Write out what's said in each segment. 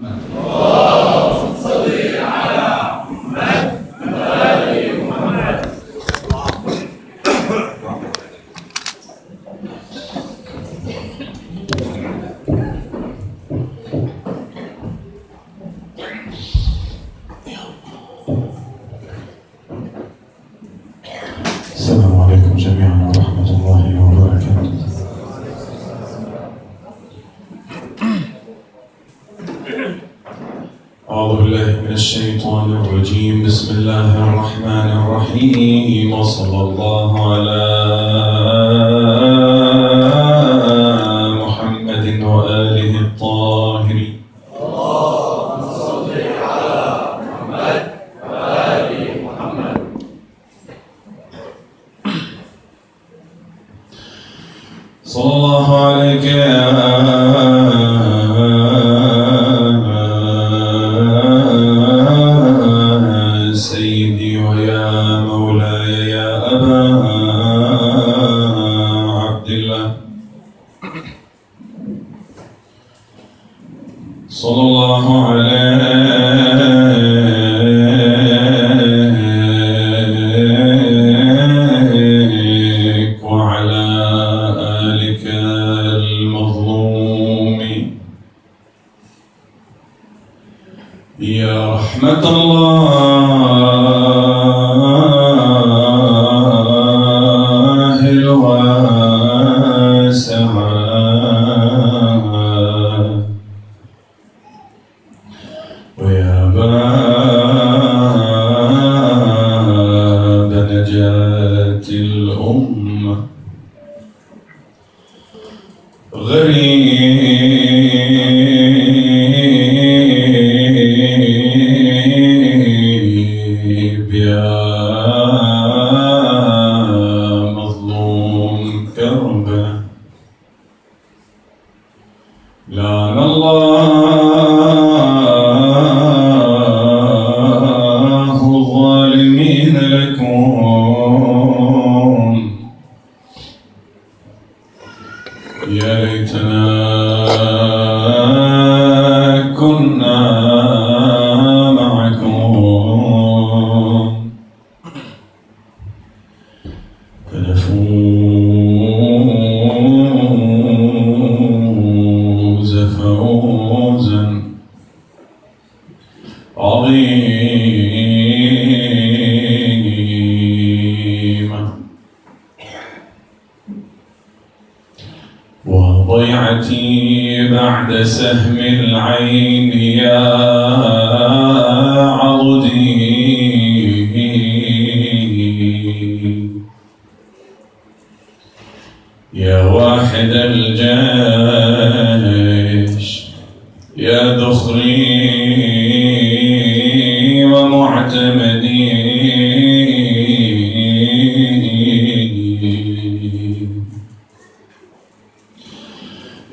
Amen.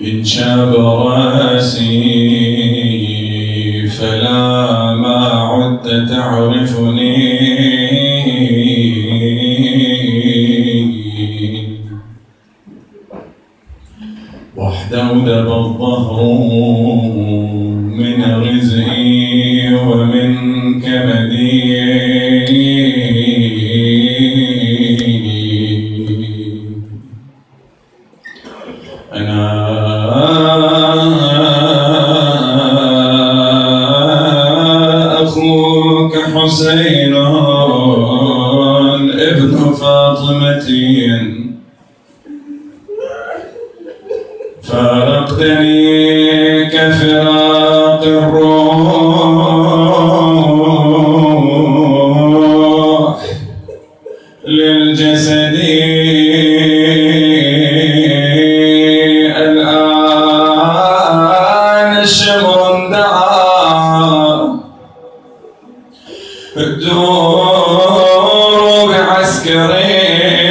إن شاب رأسي فلا ما عدت تعرفني. وحده دب الظهر من رزقي ومن كمدي. دور بعسكري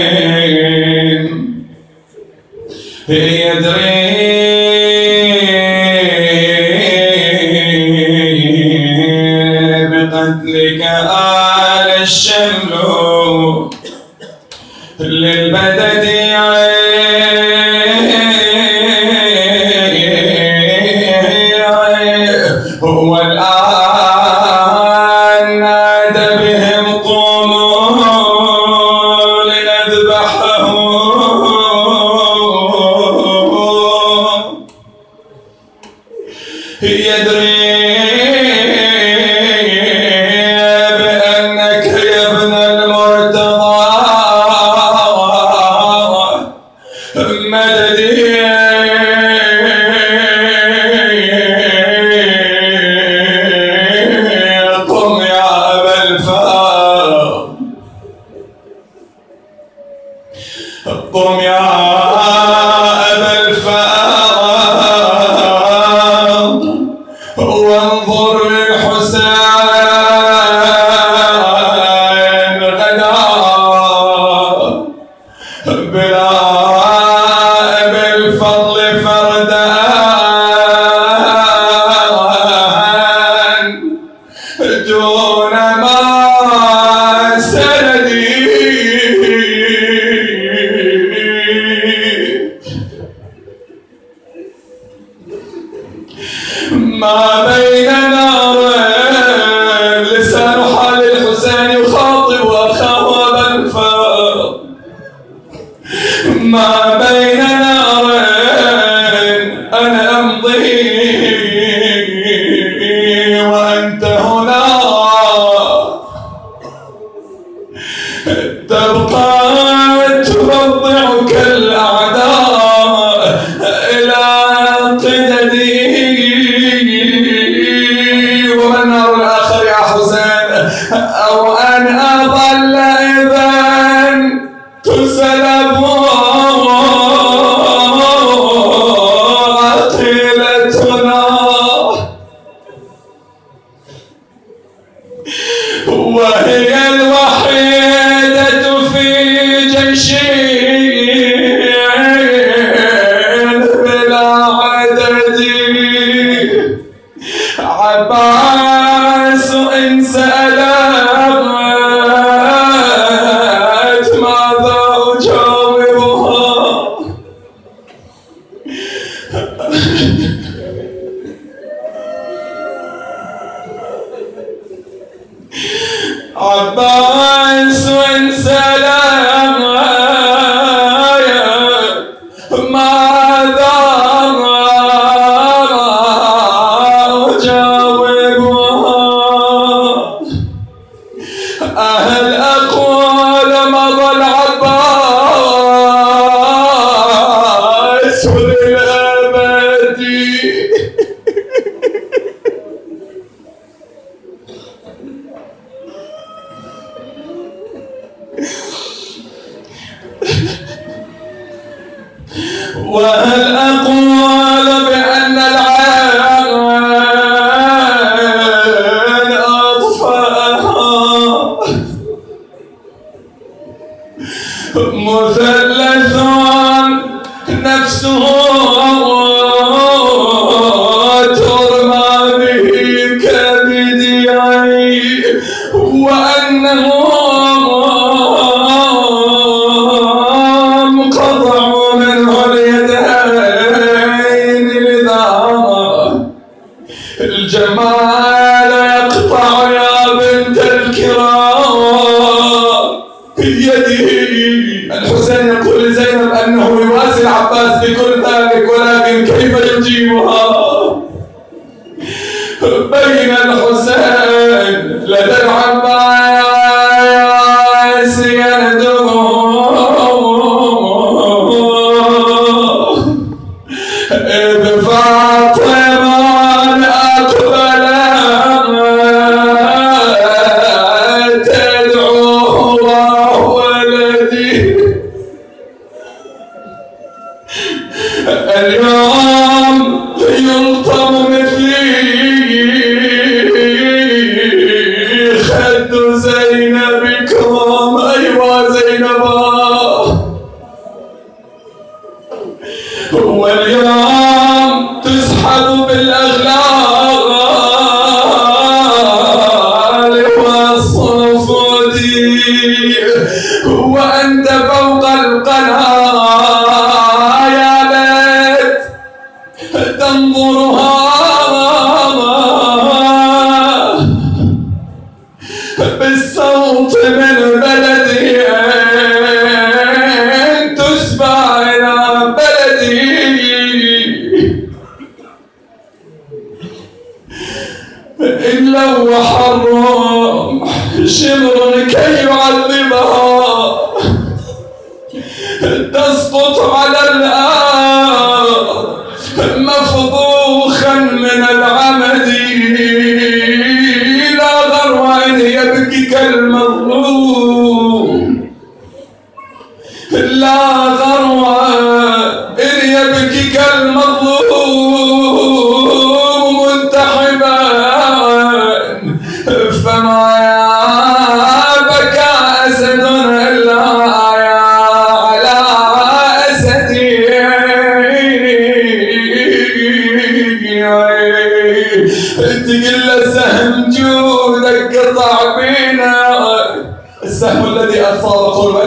إلا وحرم شمر كي يعذبها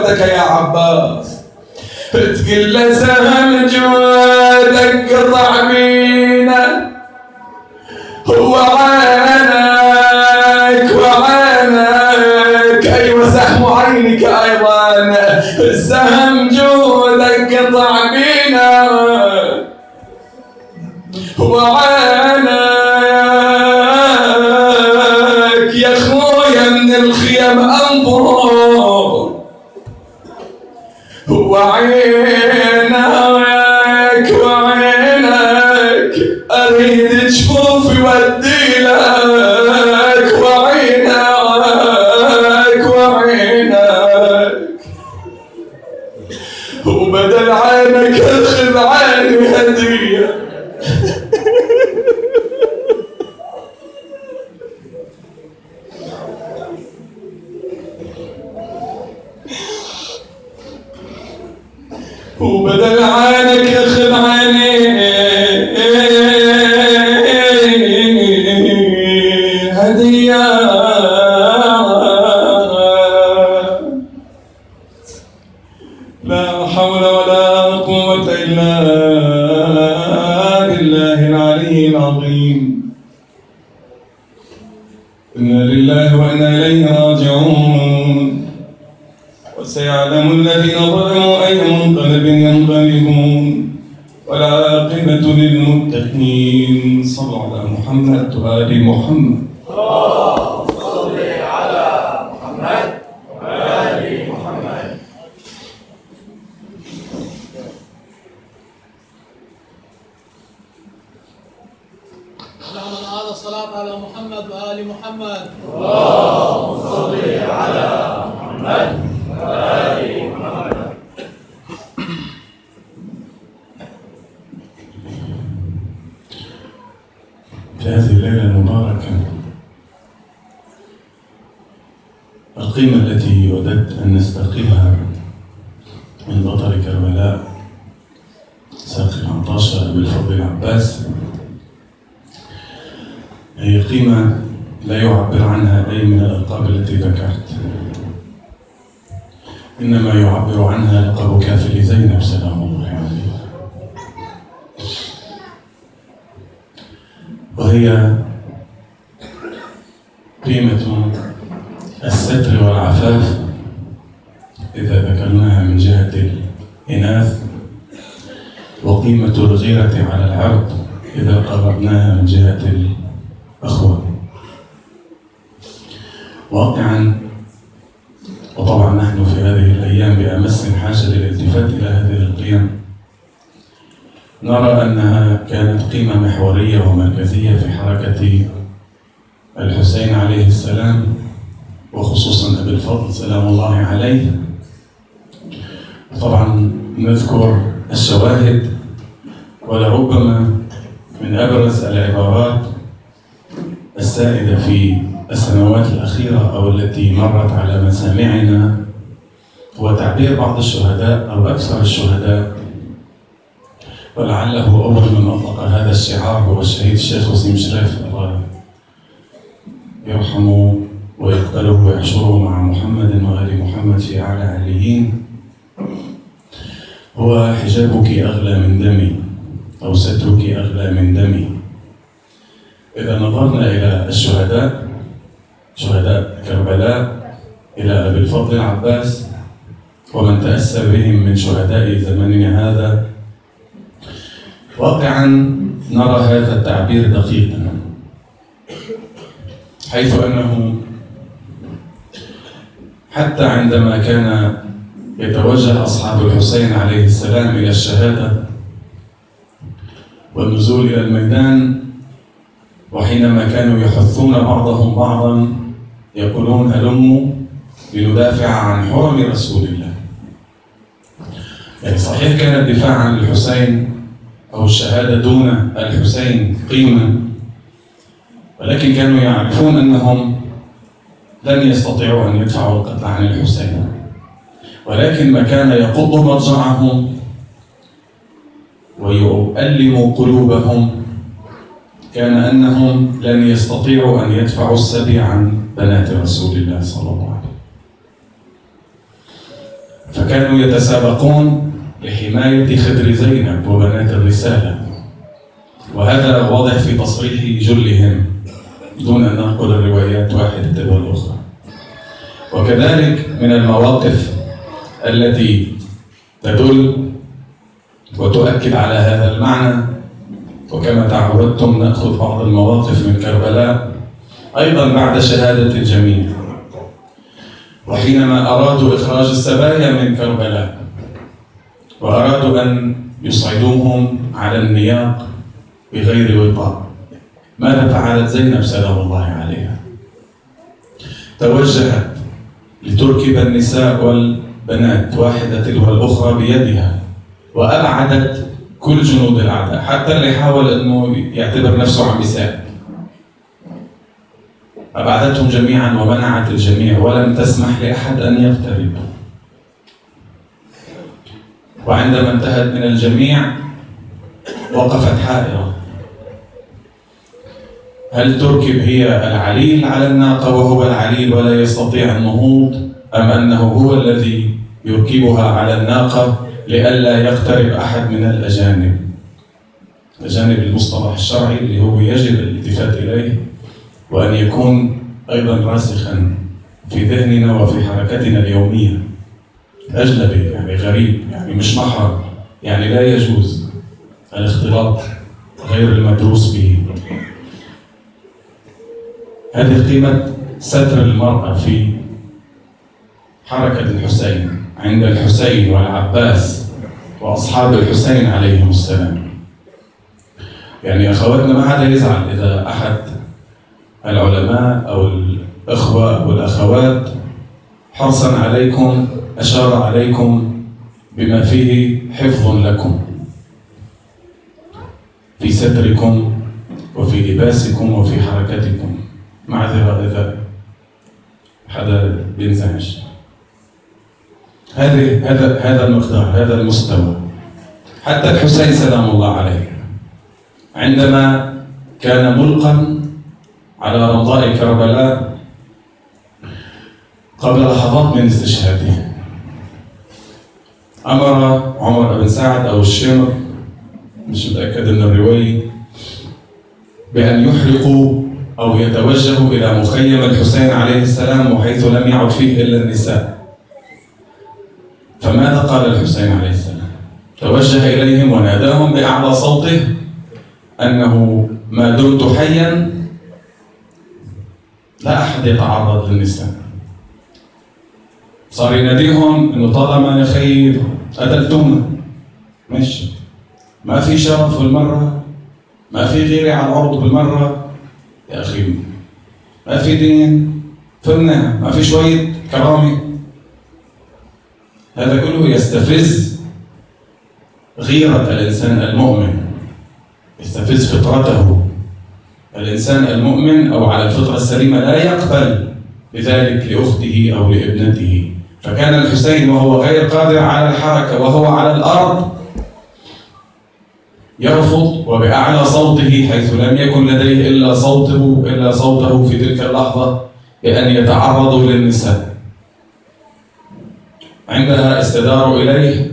قربتك يا عباس. تقل سهم جودك قطع بينا وعينك وعينك أيوة سهم عينك أيضا سهم جودك قطع بينا وعينك لله وإنا إليه راجعون. وسيعلم الذين ظلموا أي منقلب ينقلبون. والعاقبة للمتقين. صلوا على محمد وآل محمد نحن الآن الصلاة على محمد وآل محمد في هذه الليلة المباركة القيمة التي وددت أن نستقيها من بطل كربلاء ساقي العطاشة أبي الفضل العباس هي قيمة لا يعبر عنها أي من الألقاب التي ذكرت إنما يعبر عنها لقب كافل زينب سلام الله عليها وهي قيمة الستر والعفاف إذا ذكرناها من جهة الإناث وقيمة الغيرة على العرض إذا قررناها من جهة الأخوة. واقعا وطبعا نحن في هذه الأيام بأمس حاجة للالتفات إلى هذه القيم. نرى أنها كانت قيمة محورية ومركزية في حركة الحسين عليه السلام وخصوصا أبي الفضل سلام الله عليه. طبعا نذكر الشواهد ولربما من أبرز العبارات السائدة في السنوات الأخيرة أو التي مرت على مسامعنا هو تعبير بعض الشهداء أو أكثر الشهداء ولعله أول من أطلق هذا الشعار هو الشهيد الشيخ وسيم شريف الله يرحمه ويقبله ويحشره مع محمد وآل محمد في أعلى عليين. هو حجابك أغلى من دمي أو سترك أغلى من دمي. إذا نظرنا إلى الشهداء شهداء كربلاء إلى أبي الفضل العباس ومن تأسى بهم من شهداء زمننا هذا واقعا نرى هذا التعبير دقيقا حيث أنه حتى عندما كان يتوجه أصحاب الحسين عليه السلام إلى الشهادة والنزول إلى الميدان وحينما كانوا يحثون بعضهم بعضا يقولون هلموا لندافع عن حرم رسول الله. يعني صحيح كان الدفاع عن الحسين أو الشهادة دون الحسين قيمة. ولكن كانوا يعرفون أنهم لن يستطيعوا أن يدفعوا القتل عن الحسين. ولكن ما كان يقض مضجعهم ويؤلم قلوبهم كان أنهم لن يستطيعوا أن يدفعوا السبي عن بنات رسول الله صلى الله عليه وسلم. فكانوا يتسابقون لحماية خدر زينب وبنات الرسالة. وهذا واضح في تصريح جلهم دون أن ننقل الروايات واحدة تلو الأخرى وكذلك من المواقف التي تدل وتؤكد على هذا المعنى وكما تعودتم نأخذ بعض المواقف من كربلاء أيضا بعد شهادة الجميع. وحينما ارادوا إخراج السبايا من كربلاء وارادوا أن يصعدوهم على النياق بغير وطاء ماذا فعلت زينب سلام الله عليها؟ توجهت لتركب النساء والبنات واحدة تلو الاخرى بيدها وأبعدت كل جنود الأعداء حتى اللي حاول إنه يعتبر نفسه عم يساعد. أبعدتهم جميعا ومنعت الجميع ولم تسمح لأحد أن يقترب. وعندما انتهت من الجميع وقفت حائرة. هل تركب هي العليل على الناقة وهو العليل ولا يستطيع النهوض؟ أم أنه هو الذي يركبها على الناقة لئلا يقترب أحد من الأجانب؟ اجانب المصطلح الشرعي اللي هو يجب الالتفات إليه وأن يكون أيضا راسخا في ذهننا وفي حركتنا اليومية. أجنبي يعني غريب يعني مش محرم. يعني لا يجوز الاختلاط غير المدروس به. هذه قيمة ستر المرأة في حركة الحسين عند الحسين والعباس وأصحاب الحسين عليهم السلام. يعني أخواتنا ما حدا يزعل إذا أحد العلماء أو الإخوة أو الأخوات حرصا عليكم أشار عليكم بما فيه حفظ لكم في ستركم وفي لباسكم وفي حركتكم معذره اذا حدا بينزعج هذه هذا هذا المقدار هذا المستوى. حتى الحسين سلام الله عليه. عندما كان ملقا على رمضاء كربلاء قبل لحظات من استشهاده. أمر عمر بن سعد أو الشمر مش متأكد من الرواية بأن يحرقوا أو يتوجهوا إلى مخيم الحسين عليه السلام وحيث لم يعد فيه إلا النساء. فماذا قال الحسين عليه السلام؟ توجه إليهم وناداهم بأعلى صوته أنه ما دمت حيا لا أحد يتعرض للنساء صار يناديهم إنه طالما يا خي قتلتونا ماشي. ما في شرف بالمرة ما في غيرة على الأرض بالمرة. يا أخي ما في دين فلنا ما في شوية كرامة. هذا كله يستفز غيرة الإنسان المؤمن. يستفز فطرته. الإنسان المؤمن أو على الفطرة السليمة لا يقبل بذلك لأخته أو لابنته. فكان الحسين وهو غير قادر على الحركة وهو على الأرض يرفض وبأعلى صوته حيث لم يكن لديه إلا صوته إلا صوته في تلك اللحظة بأن يتعرضوا للنساء. عندها استداروا إليه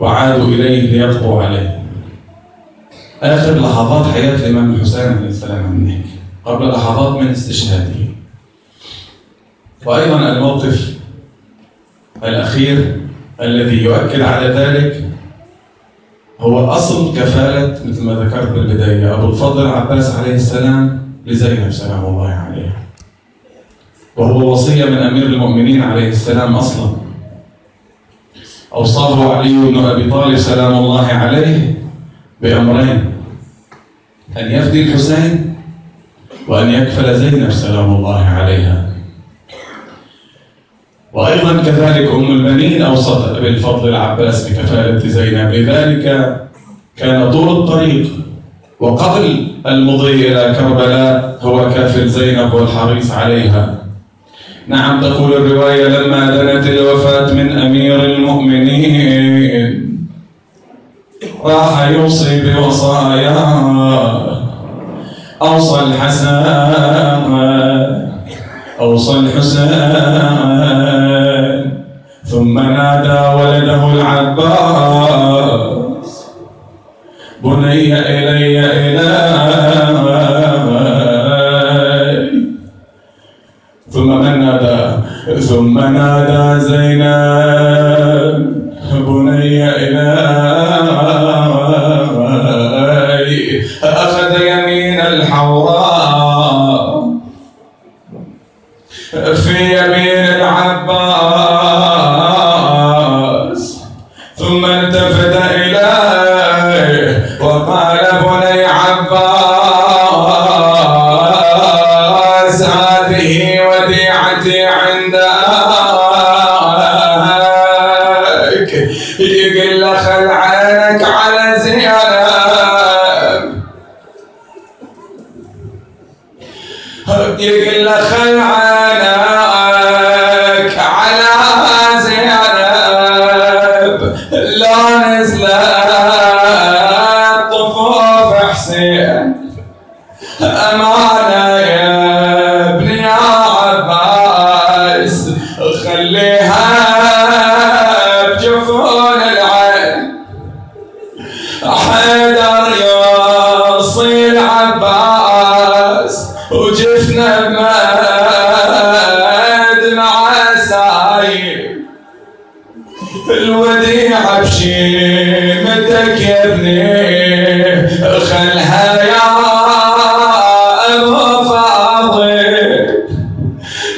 وعادوا إليه ليقضوا عليه. آخر لحظات حياة الإمام الحسين عليه السلام قبل لحظات من استشهاده. وأيضا الموقف الأخير الذي يؤكد على ذلك هو أصل كفالة مثل ما ذكرت بالبداية. أبو الفضل العباس عليه السلام لزينب سلام الله عليها وهو وصية من أمير المؤمنين عليه السلام أصلا. أوصاه علي بن أبي طالب سلام الله عليه بأمرين أن يفدي الحسين وأن يكفل زينب سلام الله عليها. وأيضا كذلك أم البنين أوصت بالفضل العباس بكفالة زينب. لذلك كان طول الطريق وقبل المضي إلى كربلاء هو كافل زينب والحريص عليها. نعم تقول الرواية لما دنت الوفاة من أمير المؤمنين راح يوصي بوصايا أوصى الحسن. أوصى الحسين ثم نادى ولده العباس بني إلي إلي ثم من نادى؟ ثم نادى زينب بني إلي أخذ يمين الحوراء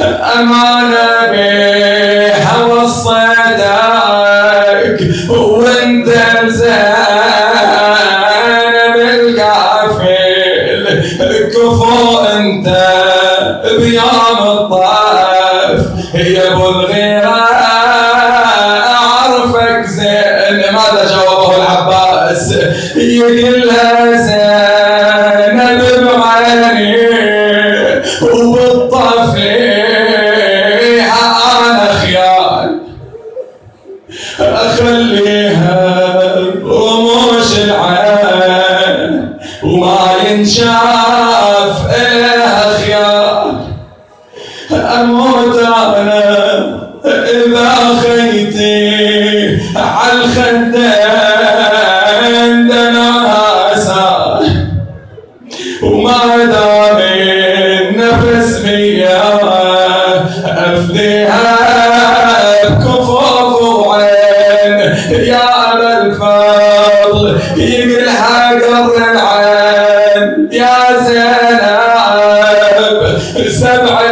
أمانة بيها وصيتك قر العين يا زينب سبع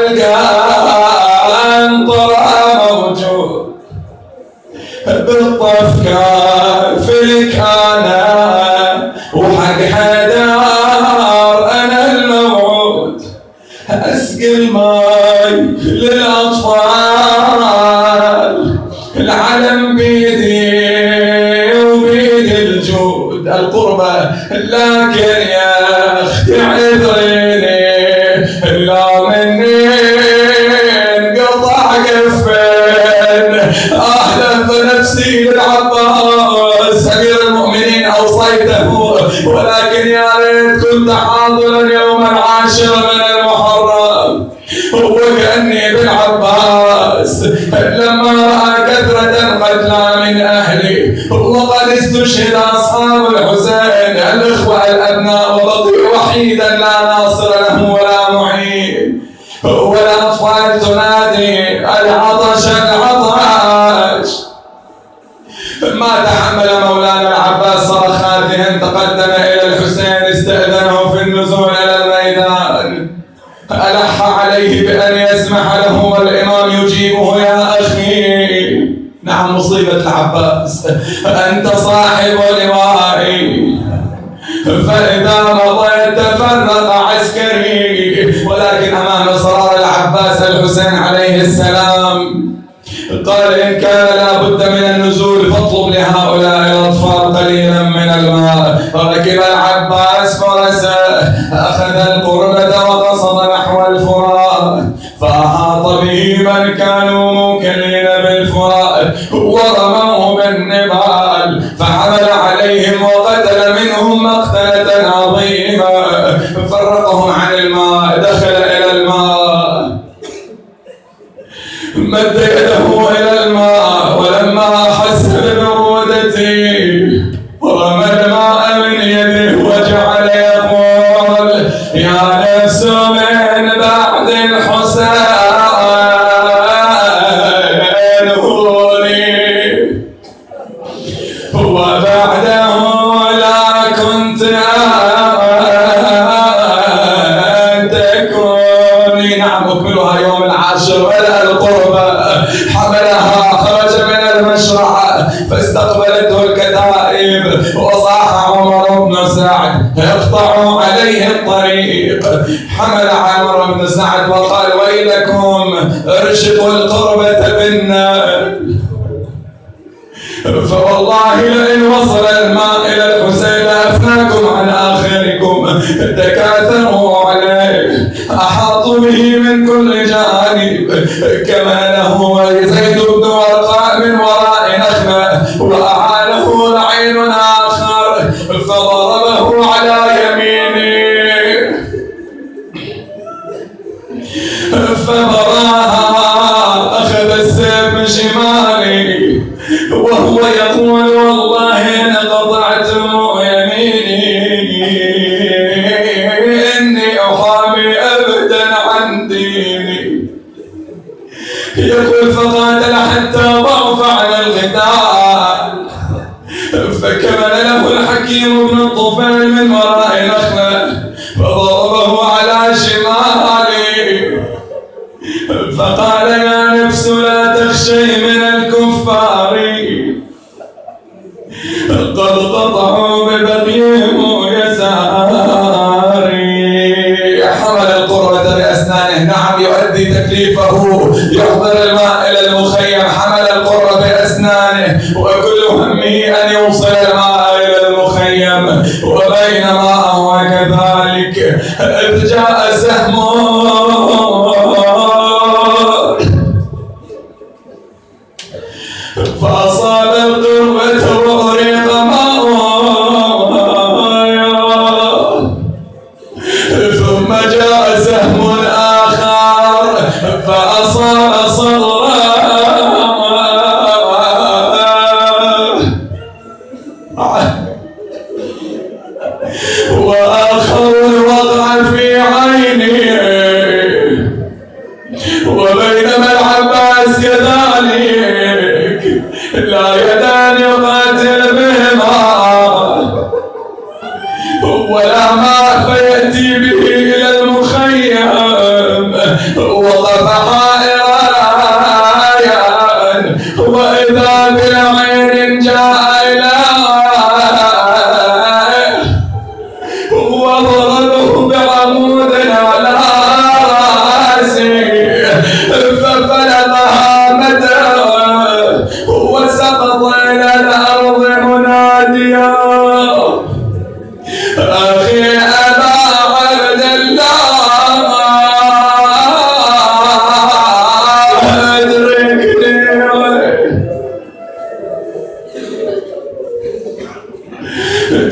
لكن يا أختي عذريني لا مني. انقطع قفل أهلا بنفسي للعباس أمير المؤمنين أوصيته. ولكن يا ريت كنت حاضرا يوم العاشر من المحرم. وكأني بالعباس. لما رأى كثرة القتلى من أهلي. وقد استشهد أصحاب الحسين الإخوة الأبناء وبقي وحيدا لا ناصر له ولا معين والأطفال تنادي العطش العطش ما تحمل مولانا العباس صرخاتهم تقدم إلى الحسين استأذنه في النزول إلى الميدان. ألح عليه بأن يسمح له والإمام يجيبه يا أخي. نعم مصيبة العباس أنت صاحب لوائي فإذا مضيت تفرق العباس الحسين عليه السلام. قال إن كان لا بد من النزول فاطلب لهؤلاء الأطفال قليلا من الماء. فركب العباس؟ فرسه أخذ القربة وقصد نحو الفرات فأحاط به من كانوا موكلين بالفرات ورموه يقول يا نفس من وهو يقول والله إن قطعتم يميني إني أحامي أبدا عن ديني. يقول فقاتل حتى ضعف على القتال. فكمل له الحكيم بن الطفيل من وراء نخله فضربه أن يوصل الماء إلى المخيم وبينما هو كذلك. إذ جاء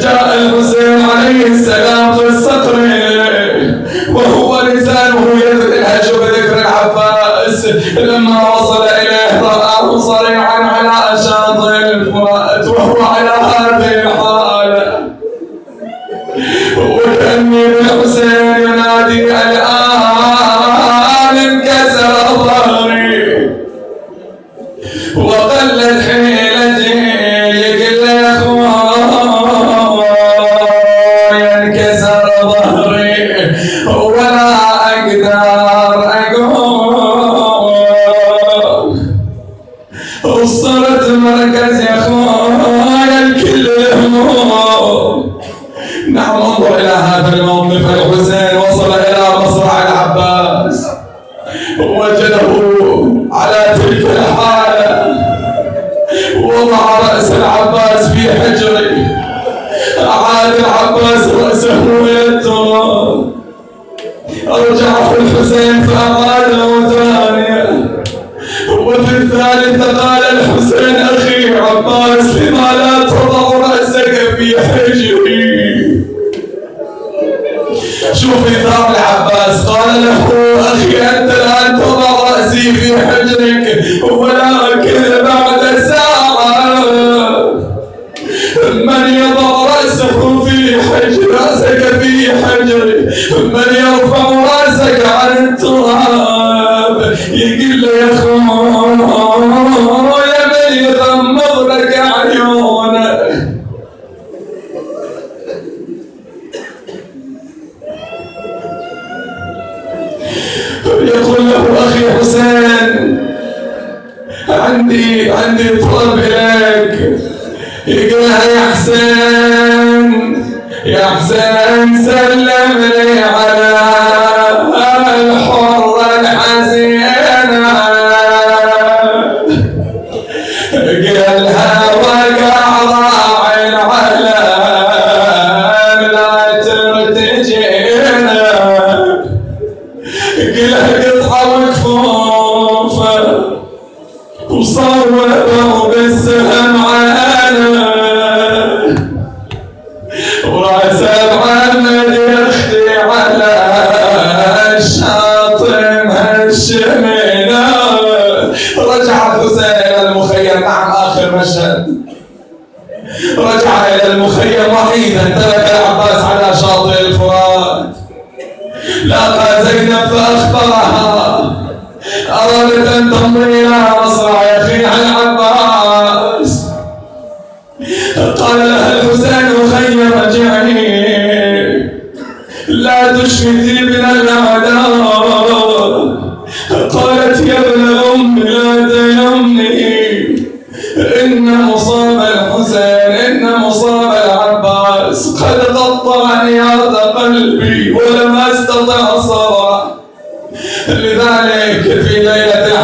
جاء الحسين عليه السلام في الصقر وهو لسانه يلهج بذكر العباس. لما وصل إليه رآه صريعا على شاطئ الفرات وهو على هذه الحالة.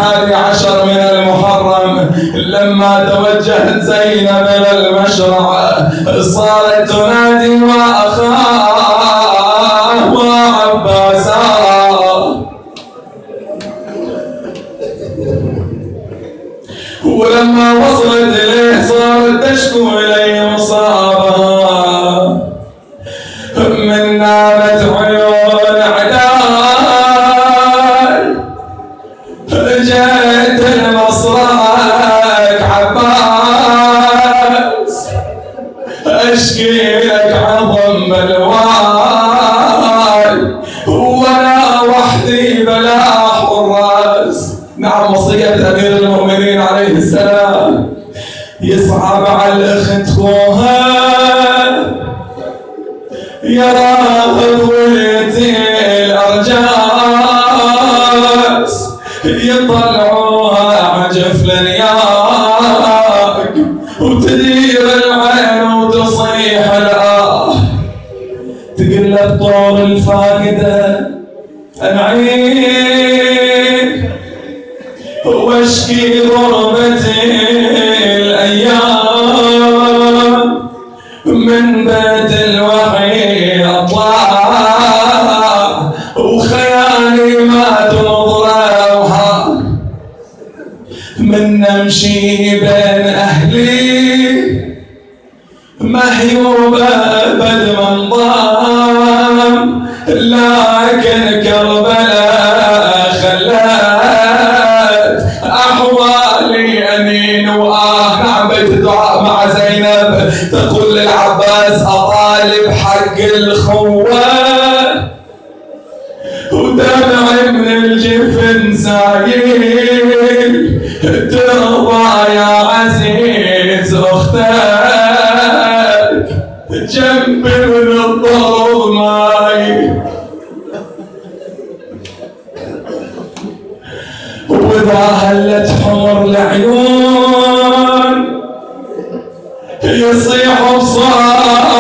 الحادي عشر من المحرم لما توجهت زينب إلى المشرع صارت تنادي وأخاه وعباسا ولما وصلت إليه صارت تشكو إلى تقول له الطور الفاقدة أنعيك واشكي غربتي الأيام. من بيت الوحي أطلع. وخيالي ما تنظر وحال من أمشي بين أهلي. محيوبة بد من ضال لكن كربلاء خلات أحوالي أنين وآه نعم تدعى مع زينب. تقول للعباس أطالب حق الخوان. ودمع من الجفن سايل. ترضى يا عزيز أختك حمر العيون. يصيح بصوت